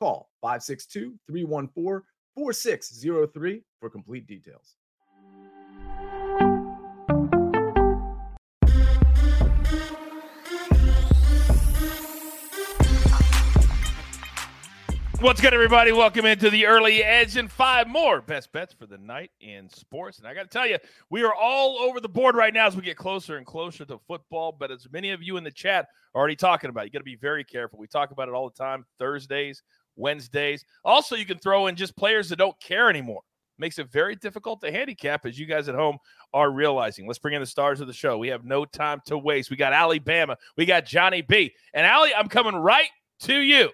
Call 562 314 4603 for complete details. What's good, everybody? Welcome into the early edge and five more best bets for the night in sports. And I got to tell you, we are all over the board right now as we get closer and closer to football. But as many of you in the chat are already talking about, you got to be very careful. We talk about it all the time Thursdays, Wednesdays. Also, you can throw in just players that don't care anymore. Makes it very difficult to handicap, as you guys at home are realizing. Let's bring in the stars of the show. We have no time to waste. We got Alabama, we got Johnny B. And Ali, I'm coming right to you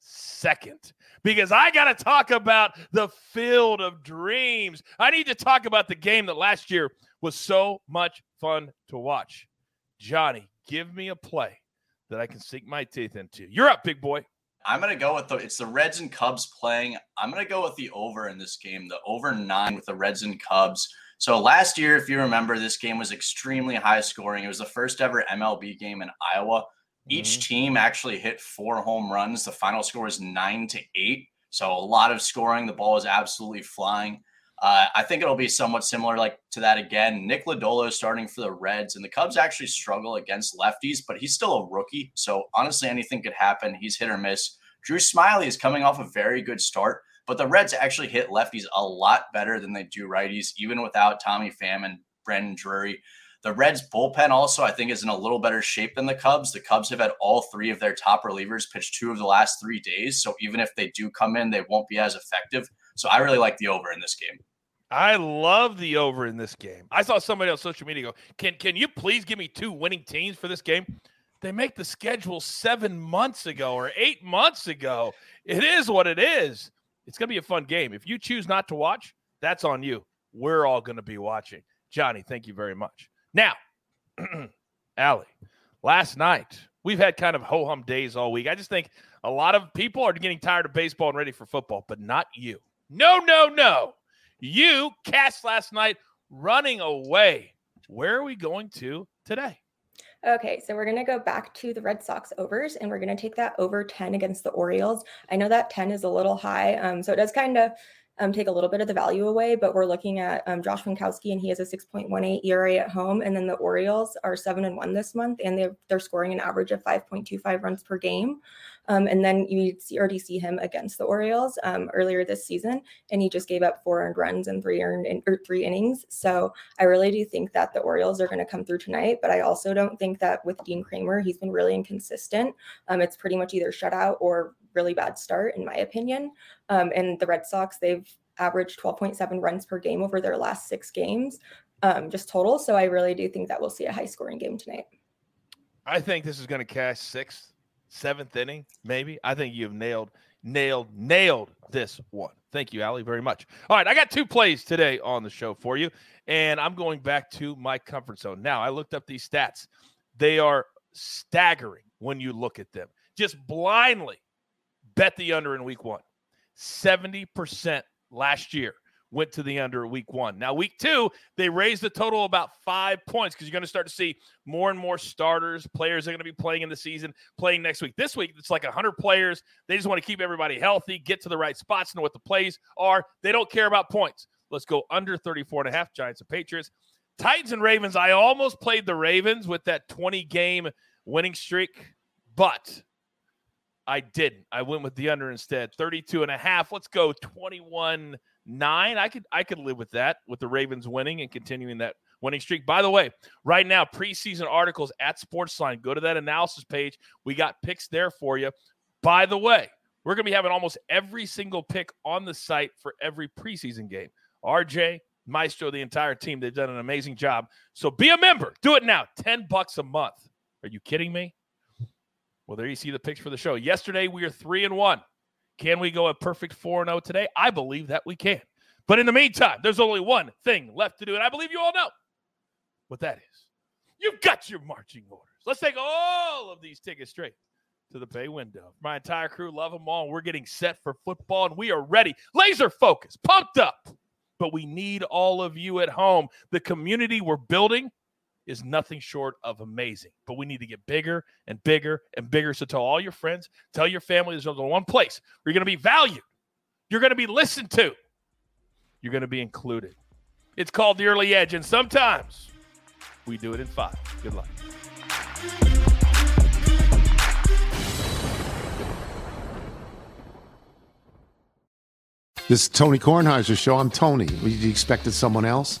second because I got to talk about the field of dreams. I need to talk about the game that last year was so much fun to watch. Johnny, give me a play that I can sink my teeth into. You're up, big boy. I'm gonna go with the it's the Reds and Cubs playing. I'm gonna go with the over in this game, the over nine with the Reds and Cubs. So last year, if you remember, this game was extremely high scoring. It was the first ever MLB game in Iowa. Each mm-hmm. team actually hit four home runs. The final score was nine to eight. So a lot of scoring. The ball was absolutely flying. Uh, I think it'll be somewhat similar like to that again. Nick Lodolo starting for the Reds, and the Cubs actually struggle against lefties, but he's still a rookie. So honestly, anything could happen. He's hit or miss. Drew Smyly is coming off a very good start, but the Reds actually hit lefties a lot better than they do righties, even without Tommy Pham and Brandon Drury. The Reds bullpen also, I think, is in a little better shape than the Cubs. The Cubs have had all three of their top relievers pitch two of the last three days. So even if they do come in, they won't be as effective. So I really like the over in this game. I love the over in this game. I saw somebody on social media go, "Can can you please give me two winning teams for this game?" They make the schedule seven months ago or eight months ago. It is what it is. It's going to be a fun game. If you choose not to watch, that's on you. We're all going to be watching. Johnny, thank you very much. Now, Allie, last night we've had kind of ho hum days all week. I just think a lot of people are getting tired of baseball and ready for football, but not you. No, no, no. You cast last night running away. Where are we going to today? Okay, so we're going to go back to the Red Sox overs and we're going to take that over 10 against the Orioles. I know that 10 is a little high, um, so it does kind of um, take a little bit of the value away, but we're looking at um, Josh Winckowski and he has a 6.18 ERA at home. And then the Orioles are seven and one this month and they're, they're scoring an average of 5.25 runs per game. Um, and then you already see him against the Orioles um, earlier this season, and he just gave up four earned runs and three earned in, or three innings. So I really do think that the Orioles are going to come through tonight, but I also don't think that with Dean Kremer, he's been really inconsistent. Um, it's pretty much either shutout or really bad start, in my opinion. Um, and the Red Sox, they've averaged 12.7 runs per game over their last six games, um, just total. So I really do think that we'll see a high scoring game tonight. I think this is going to cash sixth, seventh inning, maybe. I think you've nailed, nailed, nailed this one. Thank you, Ali, very much. All right, I got two plays today on the show for you, and I'm going back to my comfort zone. Now, I looked up these stats. They are staggering when you look at them. Just blindly bet the under in week one. 70% last year went to the under week one. Now, week two, they raised the total about five points because you're going to start to see more and more starters, players are going to be playing in the season, playing next week. This week, it's like 100 players. They just want to keep everybody healthy, get to the right spots, know what the plays are. They don't care about points. Let's go under 34 and a half Giants and Patriots. Titans and Ravens, I almost played the Ravens with that 20 game winning streak, but I didn't. I went with the under instead. 32 and a half. Let's go 21 9. I could I could live with that with the Ravens winning and continuing that winning streak. By the way, right now preseason articles at Sportsline. Go to that analysis page. We got picks there for you. By the way, we're going to be having almost every single pick on the site for every preseason game. RJ, Maestro, the entire team, they've done an amazing job. So be a member. Do it now. 10 bucks a month. Are you kidding me? Well, there you see the picks for the show. Yesterday we are three and one. Can we go a perfect 4 and 0 today? I believe that we can. But in the meantime, there's only one thing left to do, and I believe you all know what that is. You've got your marching orders. Let's take all of these tickets straight to the pay window. My entire crew love them all. We're getting set for football, and we are ready, laser focused, pumped up. But we need all of you at home. The community we're building is nothing short of amazing. But we need to get bigger and bigger and bigger. So tell all your friends, tell your family there's only one place where you're going to be valued, you're going to be listened to, you're going to be included. It's called the early edge, and sometimes we do it in five. Good luck. This is Tony Kornheiser's show. I'm Tony. You expected someone else?